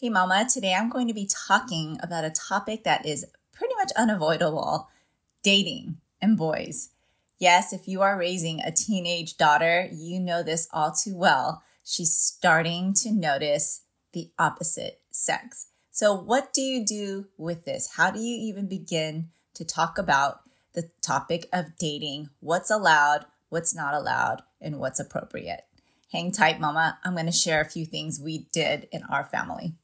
Hey, Mama. Today I'm going to be talking about a topic that is pretty much unavoidable dating and boys. Yes, if you are raising a teenage daughter, you know this all too well. She's starting to notice the opposite sex. So, what do you do with this? How do you even begin to talk about the topic of dating? What's allowed, what's not allowed, and what's appropriate? Hang tight, Mama. I'm going to share a few things we did in our family.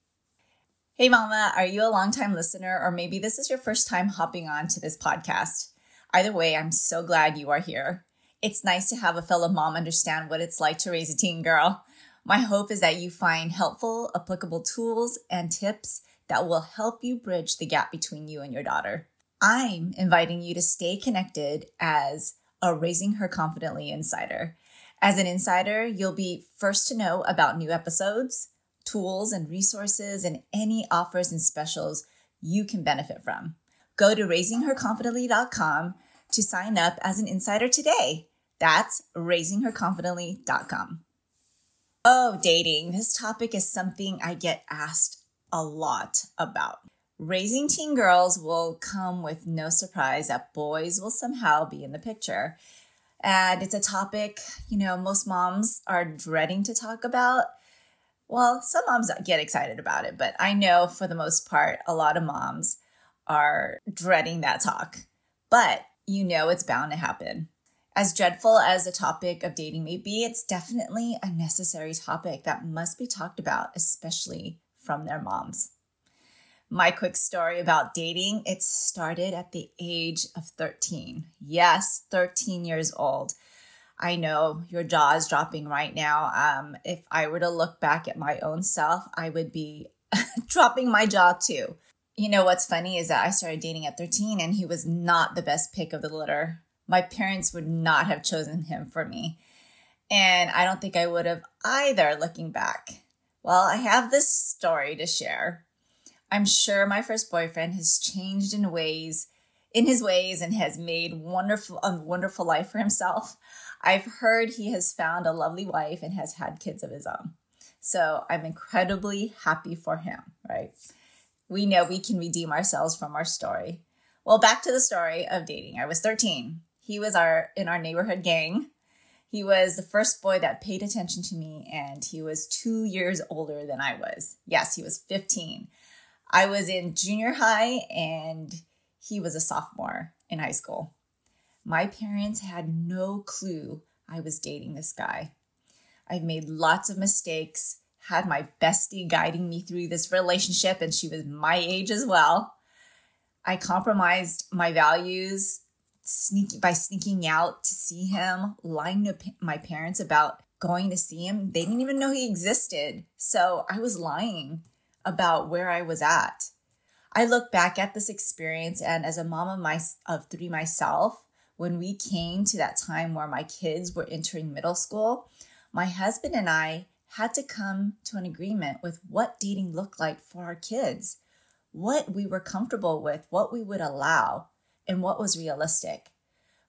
Hey, Mama, are you a longtime listener, or maybe this is your first time hopping on to this podcast? Either way, I'm so glad you are here. It's nice to have a fellow mom understand what it's like to raise a teen girl. My hope is that you find helpful, applicable tools and tips that will help you bridge the gap between you and your daughter. I'm inviting you to stay connected as a Raising Her Confidently insider. As an insider, you'll be first to know about new episodes tools and resources and any offers and specials you can benefit from. Go to raisingherconfidently.com to sign up as an insider today. That's raisingherconfidently.com. Oh, dating. This topic is something I get asked a lot about. Raising teen girls will come with no surprise that boys will somehow be in the picture. And it's a topic, you know, most moms are dreading to talk about well, some moms get excited about it, but I know for the most part, a lot of moms are dreading that talk. But you know it's bound to happen. As dreadful as the topic of dating may be, it's definitely a necessary topic that must be talked about, especially from their moms. My quick story about dating, it started at the age of 13. Yes, 13 years old. I know your jaw is dropping right now. Um, if I were to look back at my own self, I would be dropping my jaw too. You know what's funny is that I started dating at 13 and he was not the best pick of the litter. My parents would not have chosen him for me. And I don't think I would have either looking back. Well, I have this story to share. I'm sure my first boyfriend has changed in ways in his ways and has made wonderful a wonderful life for himself. I've heard he has found a lovely wife and has had kids of his own. So I'm incredibly happy for him, right? We know we can redeem ourselves from our story. Well, back to the story of dating. I was 13. He was our in our neighborhood gang. He was the first boy that paid attention to me and he was 2 years older than I was. Yes, he was 15. I was in junior high and he was a sophomore in high school. My parents had no clue I was dating this guy. I've made lots of mistakes, had my bestie guiding me through this relationship, and she was my age as well. I compromised my values sneak, by sneaking out to see him, lying to my parents about going to see him. They didn't even know he existed. So I was lying about where I was at. I look back at this experience and as a mom of my of three myself, when we came to that time where my kids were entering middle school, my husband and I had to come to an agreement with what dating looked like for our kids, what we were comfortable with, what we would allow, and what was realistic.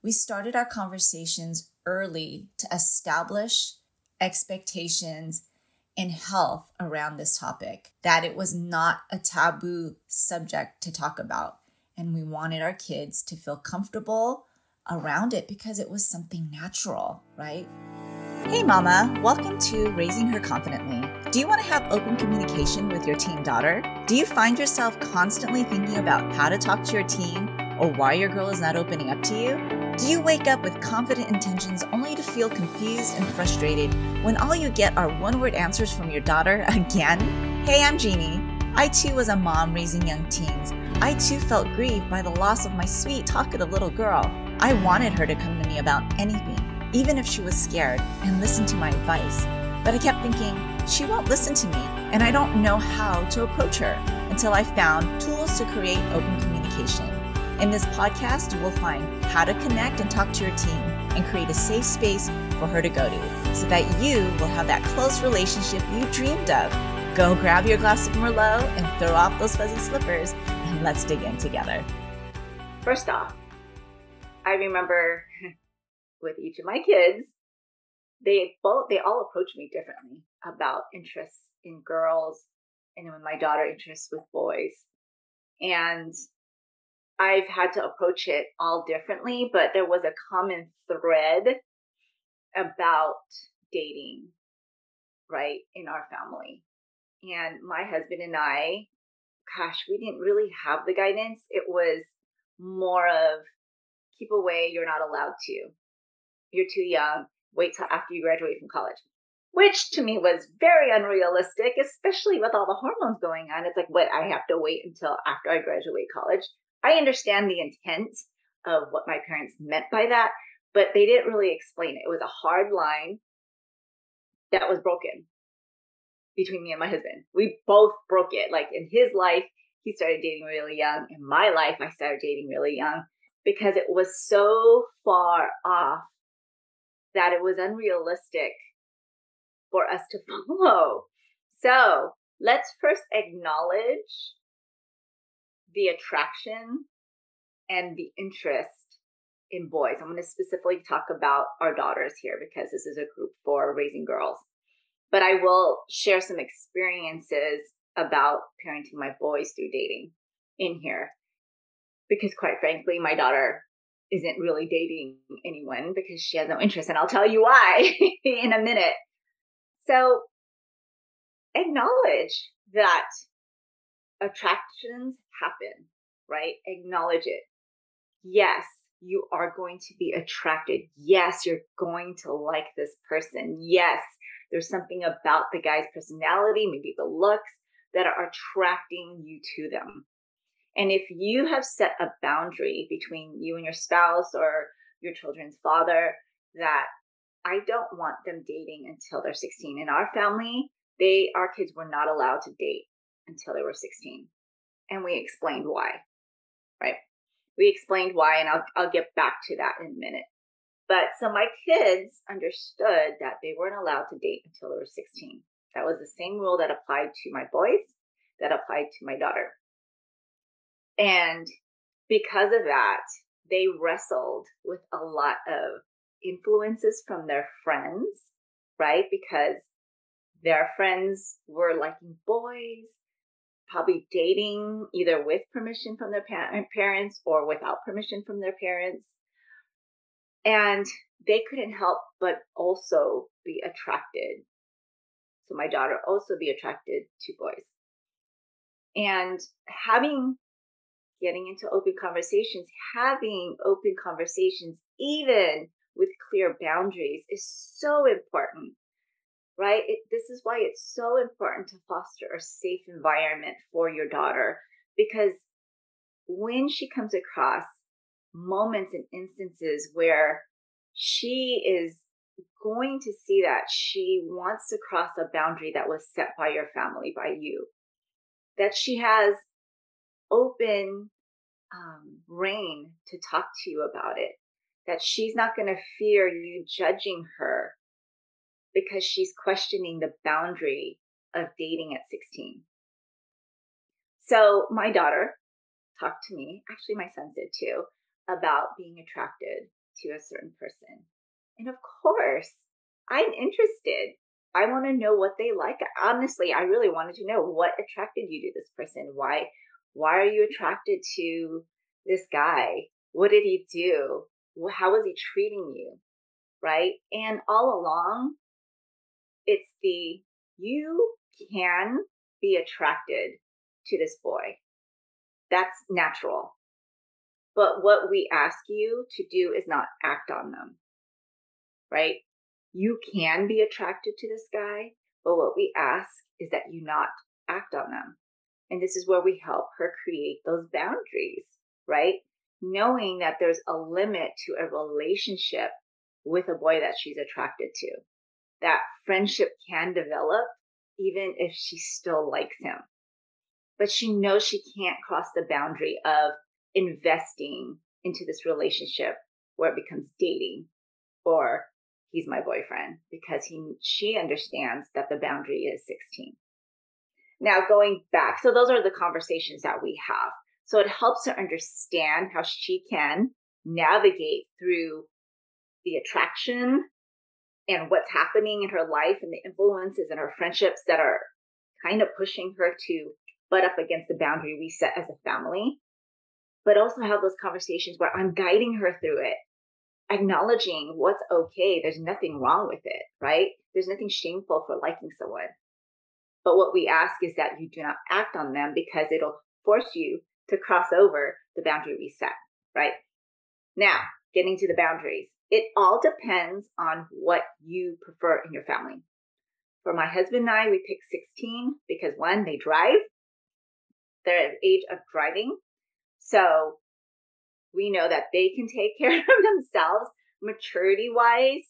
We started our conversations early to establish expectations and health around this topic, that it was not a taboo subject to talk about. And we wanted our kids to feel comfortable around it because it was something natural, right? Hey, Mama, welcome to Raising Her Confidently. Do you want to have open communication with your teen daughter? Do you find yourself constantly thinking about how to talk to your teen or why your girl is not opening up to you? Do you wake up with confident intentions only to feel confused and frustrated when all you get are one word answers from your daughter again? Hey, I'm Jeannie. I too was a mom raising young teens. I too felt grieved by the loss of my sweet, talkative little girl. I wanted her to come to me about anything, even if she was scared, and listen to my advice. But I kept thinking, she won't listen to me, and I don't know how to approach her until I found tools to create open communication. In this podcast, you will find how to connect and talk to your team and create a safe space for her to go to so that you will have that close relationship you dreamed of. Go grab your glass of Merlot and throw off those fuzzy slippers, and let's dig in together. First off, I remember with each of my kids, they both they all approach me differently about interests in girls and my daughter interests with boys. And I've had to approach it all differently, but there was a common thread about dating, right, in our family. And my husband and I, gosh, we didn't really have the guidance. It was more of keep away, you're not allowed to. You're too young. Wait till after you graduate from college. Which to me was very unrealistic, especially with all the hormones going on. It's like, what, I have to wait until after I graduate college. I understand the intent of what my parents meant by that, but they didn't really explain it. It was a hard line that was broken between me and my husband. We both broke it. Like in his life, he started dating really young. In my life, I started dating really young because it was so far off that it was unrealistic for us to follow. So let's first acknowledge the attraction and the interest in boys. I'm going to specifically talk about our daughters here because this is a group for raising girls. But I will share some experiences about parenting my boys through dating in here. Because quite frankly, my daughter isn't really dating anyone because she has no interest. And I'll tell you why in a minute. So acknowledge that attractions happen, right? Acknowledge it. Yes, you are going to be attracted. Yes, you're going to like this person. Yes, there's something about the guy's personality, maybe the looks that are attracting you to them. And if you have set a boundary between you and your spouse or your children's father that I don't want them dating until they're 16. In our family, they our kids were not allowed to date until they were 16. And we explained why. Right? We explained why and I'll I'll get back to that in a minute. But so my kids understood that they weren't allowed to date until they were 16. That was the same rule that applied to my boys, that applied to my daughter. And because of that, they wrestled with a lot of influences from their friends, right? Because their friends were liking boys, probably dating either with permission from their eh, parents or without permission from their parents. And they couldn't help but also be attracted. So my daughter also be attracted to boys. And having getting into open conversations, having open conversations, even with clear boundaries, is so important, right? It, this is why it's so important to foster a safe environment for your daughter because when she comes across moments and instances where she is going to see that she wants to cross a boundary that was set by your family, by you, that she has open um, rein to talk to you about it, that she's not going to fear you judging her because she's questioning the boundary of dating at 16. So my daughter talked to me, actually, my son did too, about being attracted to a certain person. And of course, I'm interested. I want to know what they like. Honestly, I really wanted to know what attracted you to this person. Why why are you attracted to this guy? What did he do? How was he treating you? Right? And all along, it's the you can be attracted to this boy. That's natural. But what we ask you to do is not act on them. Right? You can be attracted to this guy, but what we ask is that you not act on them. And this is where we help her create those boundaries, right? Knowing that there's a limit to a relationship with a boy that she's attracted to. That friendship can develop even if she still likes him. But she knows she can't cross the boundary of investing into this relationship where it becomes dating or he's my boyfriend because he she understands that the boundary is 16 now, going back, so those are the conversations that we have. So it helps her understand how she can navigate through the attraction and what's happening in her life and the influences and her friendships that are kind of pushing her to butt up against the boundary we set as a family, but also have those conversations where I'm guiding her through it, acknowledging what's okay. There's nothing wrong with it, right? There's nothing shameful for liking someone. But what we ask is that you do not act on them because it'll force you to cross over the boundary we set, right? Now, getting to the boundaries. It all depends on what you prefer in your family. For my husband and I, we picked 16 because one, they drive. They're at age of driving. So we know that they can take care of themselves maturity wise.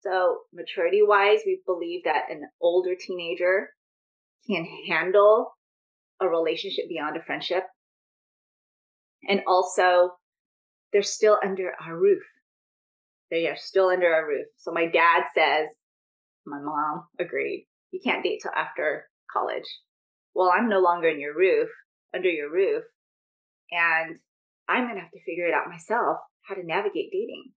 So maturity wise, we believe that an older teenager can handle a relationship beyond a friendship. And also they're still under our roof. They are still under our roof. So my dad says, my mom agreed, you can't date till after college. Well, I'm no longer in your roof, under your roof, and I'm going to have to figure it out myself how to navigate dating.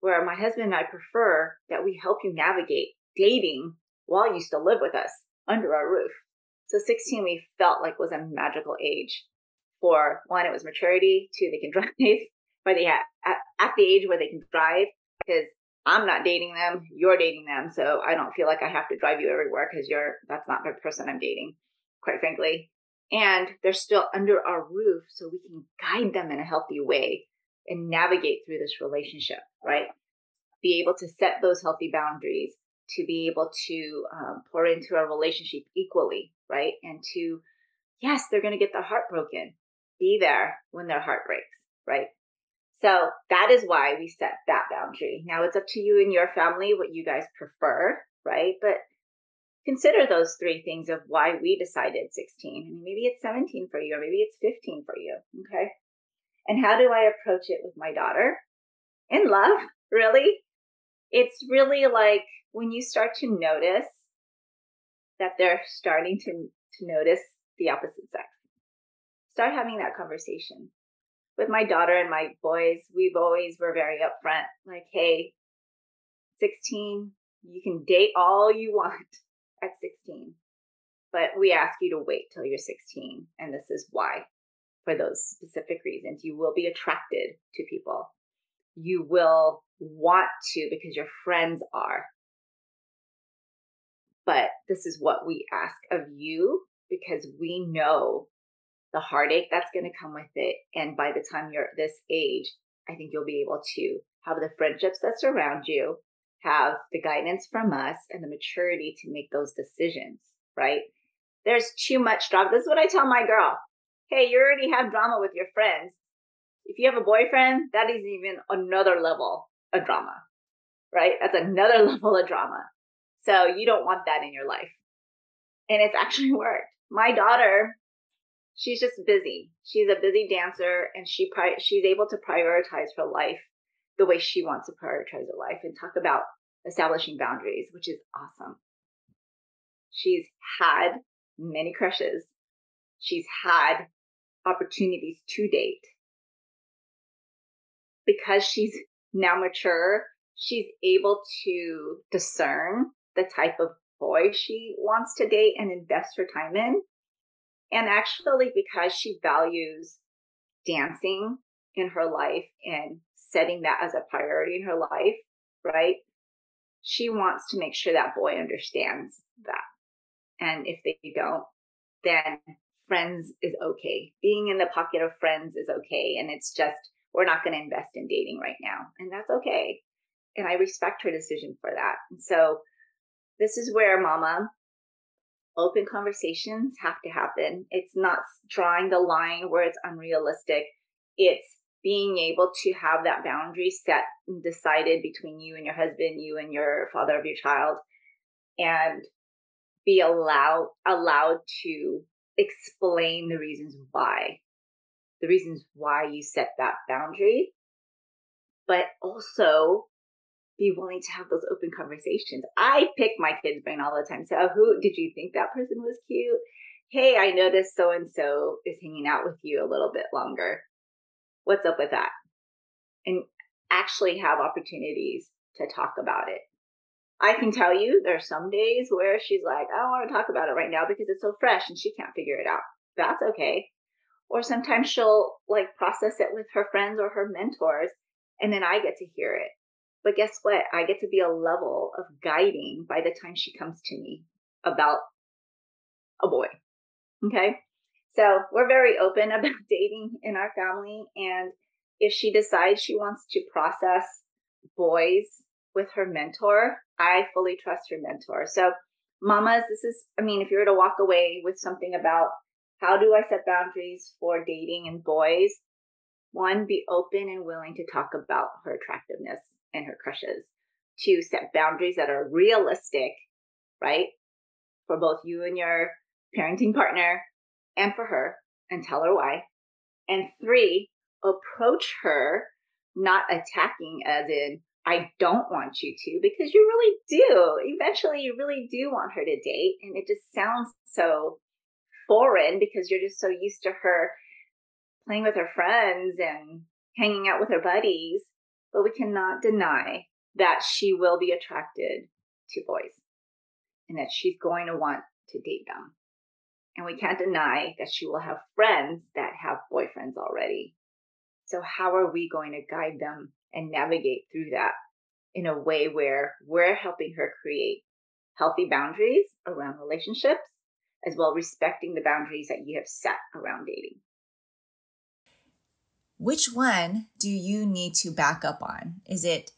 Where my husband and I prefer that we help you navigate dating while you still live with us under our roof. So 16 we felt like was a magical age for one, it was maturity. Two, they can drive. By the at, at the age where they can drive, because I'm not dating them, you're dating them, so I don't feel like I have to drive you everywhere because you're that's not the person I'm dating, quite frankly. And they're still under our roof, so we can guide them in a healthy way and navigate through this relationship, right? Be able to set those healthy boundaries, to be able to um, pour into our relationship equally, right? And to, yes, they're going to get their heart broken be there when their heart breaks, right? So that is why we set that boundary. Now it's up to you and your family what you guys prefer, right? But consider those three things of why we decided 16. I mean, maybe it's 17 for you, or maybe it's 15 for you. Okay. And how do I approach it with my daughter? In love, really. It's really like when you start to notice that they're starting to, to notice the opposite sex start having that conversation. With my daughter and my boys, we've always were very upfront, like, hey, 16, you can date all you want at 16, but we ask you to wait till you're 16. And this is why. For those specific reasons, you will be attracted to people. You will want to because your friends are. But this is what we ask of you because we know the heartache that's going to come with it. And by the time you're this age, I think you'll be able to have the friendships that surround you, have the guidance from us, and the maturity to make those decisions, right? There's too much drama. This is what I tell my girl. Hey, you already have drama with your friends. If you have a boyfriend, that is even another level of drama, right? That's another level of drama. So you don't want that in your life. And it's actually worked. My daughter she's just busy. She's a busy dancer and she pri- she's able to prioritize her life the way she wants to prioritize her life and talk about establishing boundaries, which is awesome. She's had many crushes. She's had opportunities to date. Because she's now mature, she's able to discern the type of boy she wants to date and invest her time in and actually, because she values dancing in her life and setting that as a priority in her life, right? She wants to make sure that boy understands that. And if they don't, then friends is okay. Being in the pocket of friends is okay. And it's just, we're not going to invest in dating right now. And that's okay. And I respect her decision for that. And so this is where mama open conversations have to happen. It's not drawing the line where it's unrealistic. It's being able to have that boundary set and decided between you and your husband, you and your father of your child, and be allowed allowed to explain the reasons why. The reasons why you set that boundary, but also be willing to have those open conversations. I pick my kids' brain all the time. So, oh, who did you think that person was cute? Hey, I noticed so and so is hanging out with you a little bit longer. What's up with that? And actually have opportunities to talk about it. I can tell you there are some days where she's like, I don't want to talk about it right now because it's so fresh and she can't figure it out. That's okay. Or sometimes she'll like process it with her friends or her mentors and then I get to hear it. But guess what? I get to be a level of guiding by the time she comes to me about a boy. Okay. So we're very open about dating in our family. And if she decides she wants to process boys with her mentor, I fully trust her mentor. So, mamas, this is, I mean, if you were to walk away with something about how do I set boundaries for dating and boys, one, be open and willing to talk about her attractiveness and her crushes. Two, set boundaries that are realistic, right? For both you and your parenting partner and for her and tell her why. And three, approach her not attacking as in, I don't want you to, because you really do. Eventually, you really do want her to date. And it just sounds so foreign because you're just so used to her playing with her friends and hanging out with her buddies. But we cannot deny that she will be attracted to boys and that she's going to want to date them. And we can't deny that she will have friends that have boyfriends already. So, how are we going to guide them and navigate through that in a way where we're helping her create healthy boundaries around relationships, as well respecting the boundaries that you have set around dating? Which one do you need to back up on? Is it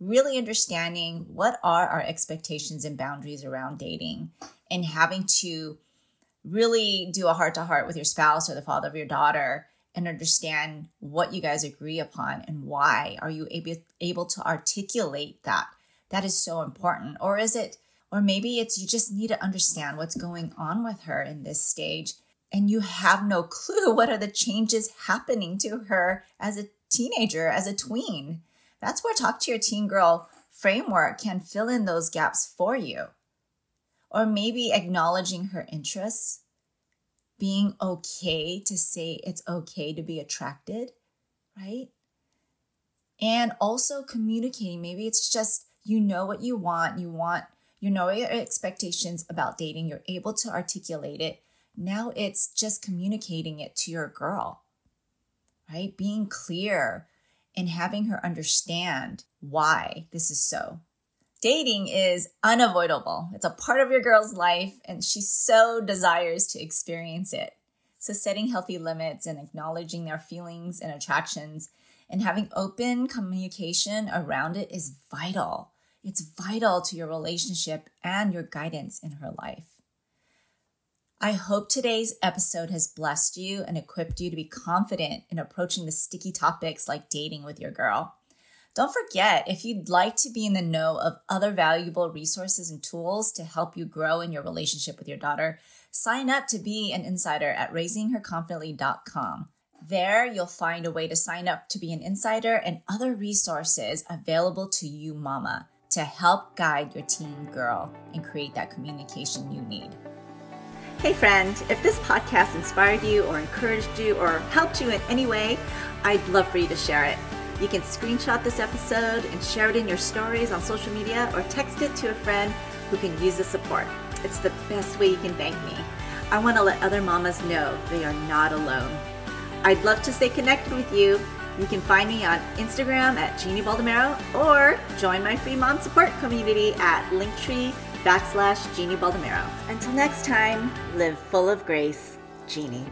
really understanding what are our expectations and boundaries around dating and having to really do a heart to heart with your spouse or the father of your daughter and understand what you guys agree upon and why? Are you able able to articulate that? That is so important. Or is it or maybe it's you just need to understand what's going on with her in this stage and you have no clue what are the changes happening to her as a teenager as a tween that's where talk to your teen girl framework can fill in those gaps for you or maybe acknowledging her interests, being okay to say it's okay to be attracted, right? And also communicating. Maybe it's just you know what you want, you want, you know your expectations about dating, you're able to articulate it. Now it's just communicating it to your girl, right? Being clear and having her understand why this is so dating is unavoidable. It's a part of your girl's life, and she so desires to experience it. So, setting healthy limits and acknowledging their feelings and attractions and having open communication around it is vital. It's vital to your relationship and your guidance in her life. I hope today's episode has blessed you and equipped you to be confident in approaching the sticky topics like dating with your girl. Don't forget, if you'd like to be in the know of other valuable resources and tools to help you grow in your relationship with your daughter, sign up to be an insider at raisingherconfidently.com. There, you'll find a way to sign up to be an insider and other resources available to you, mama, to help guide your teen girl and create that communication you need. Hey, friend, if this podcast inspired you or encouraged you or helped you in any way, I'd love for you to share it. You can screenshot this episode and share it in your stories on social media or text it to a friend who can use the support. It's the best way you can thank me. I want to let other mamas know they are not alone. I'd love to stay connected with you. You can find me on Instagram at Jeannie Baldomero or join my free mom support community at linktree backslash Jeannie Baldomero. Until next time, live full of grace, Jeannie.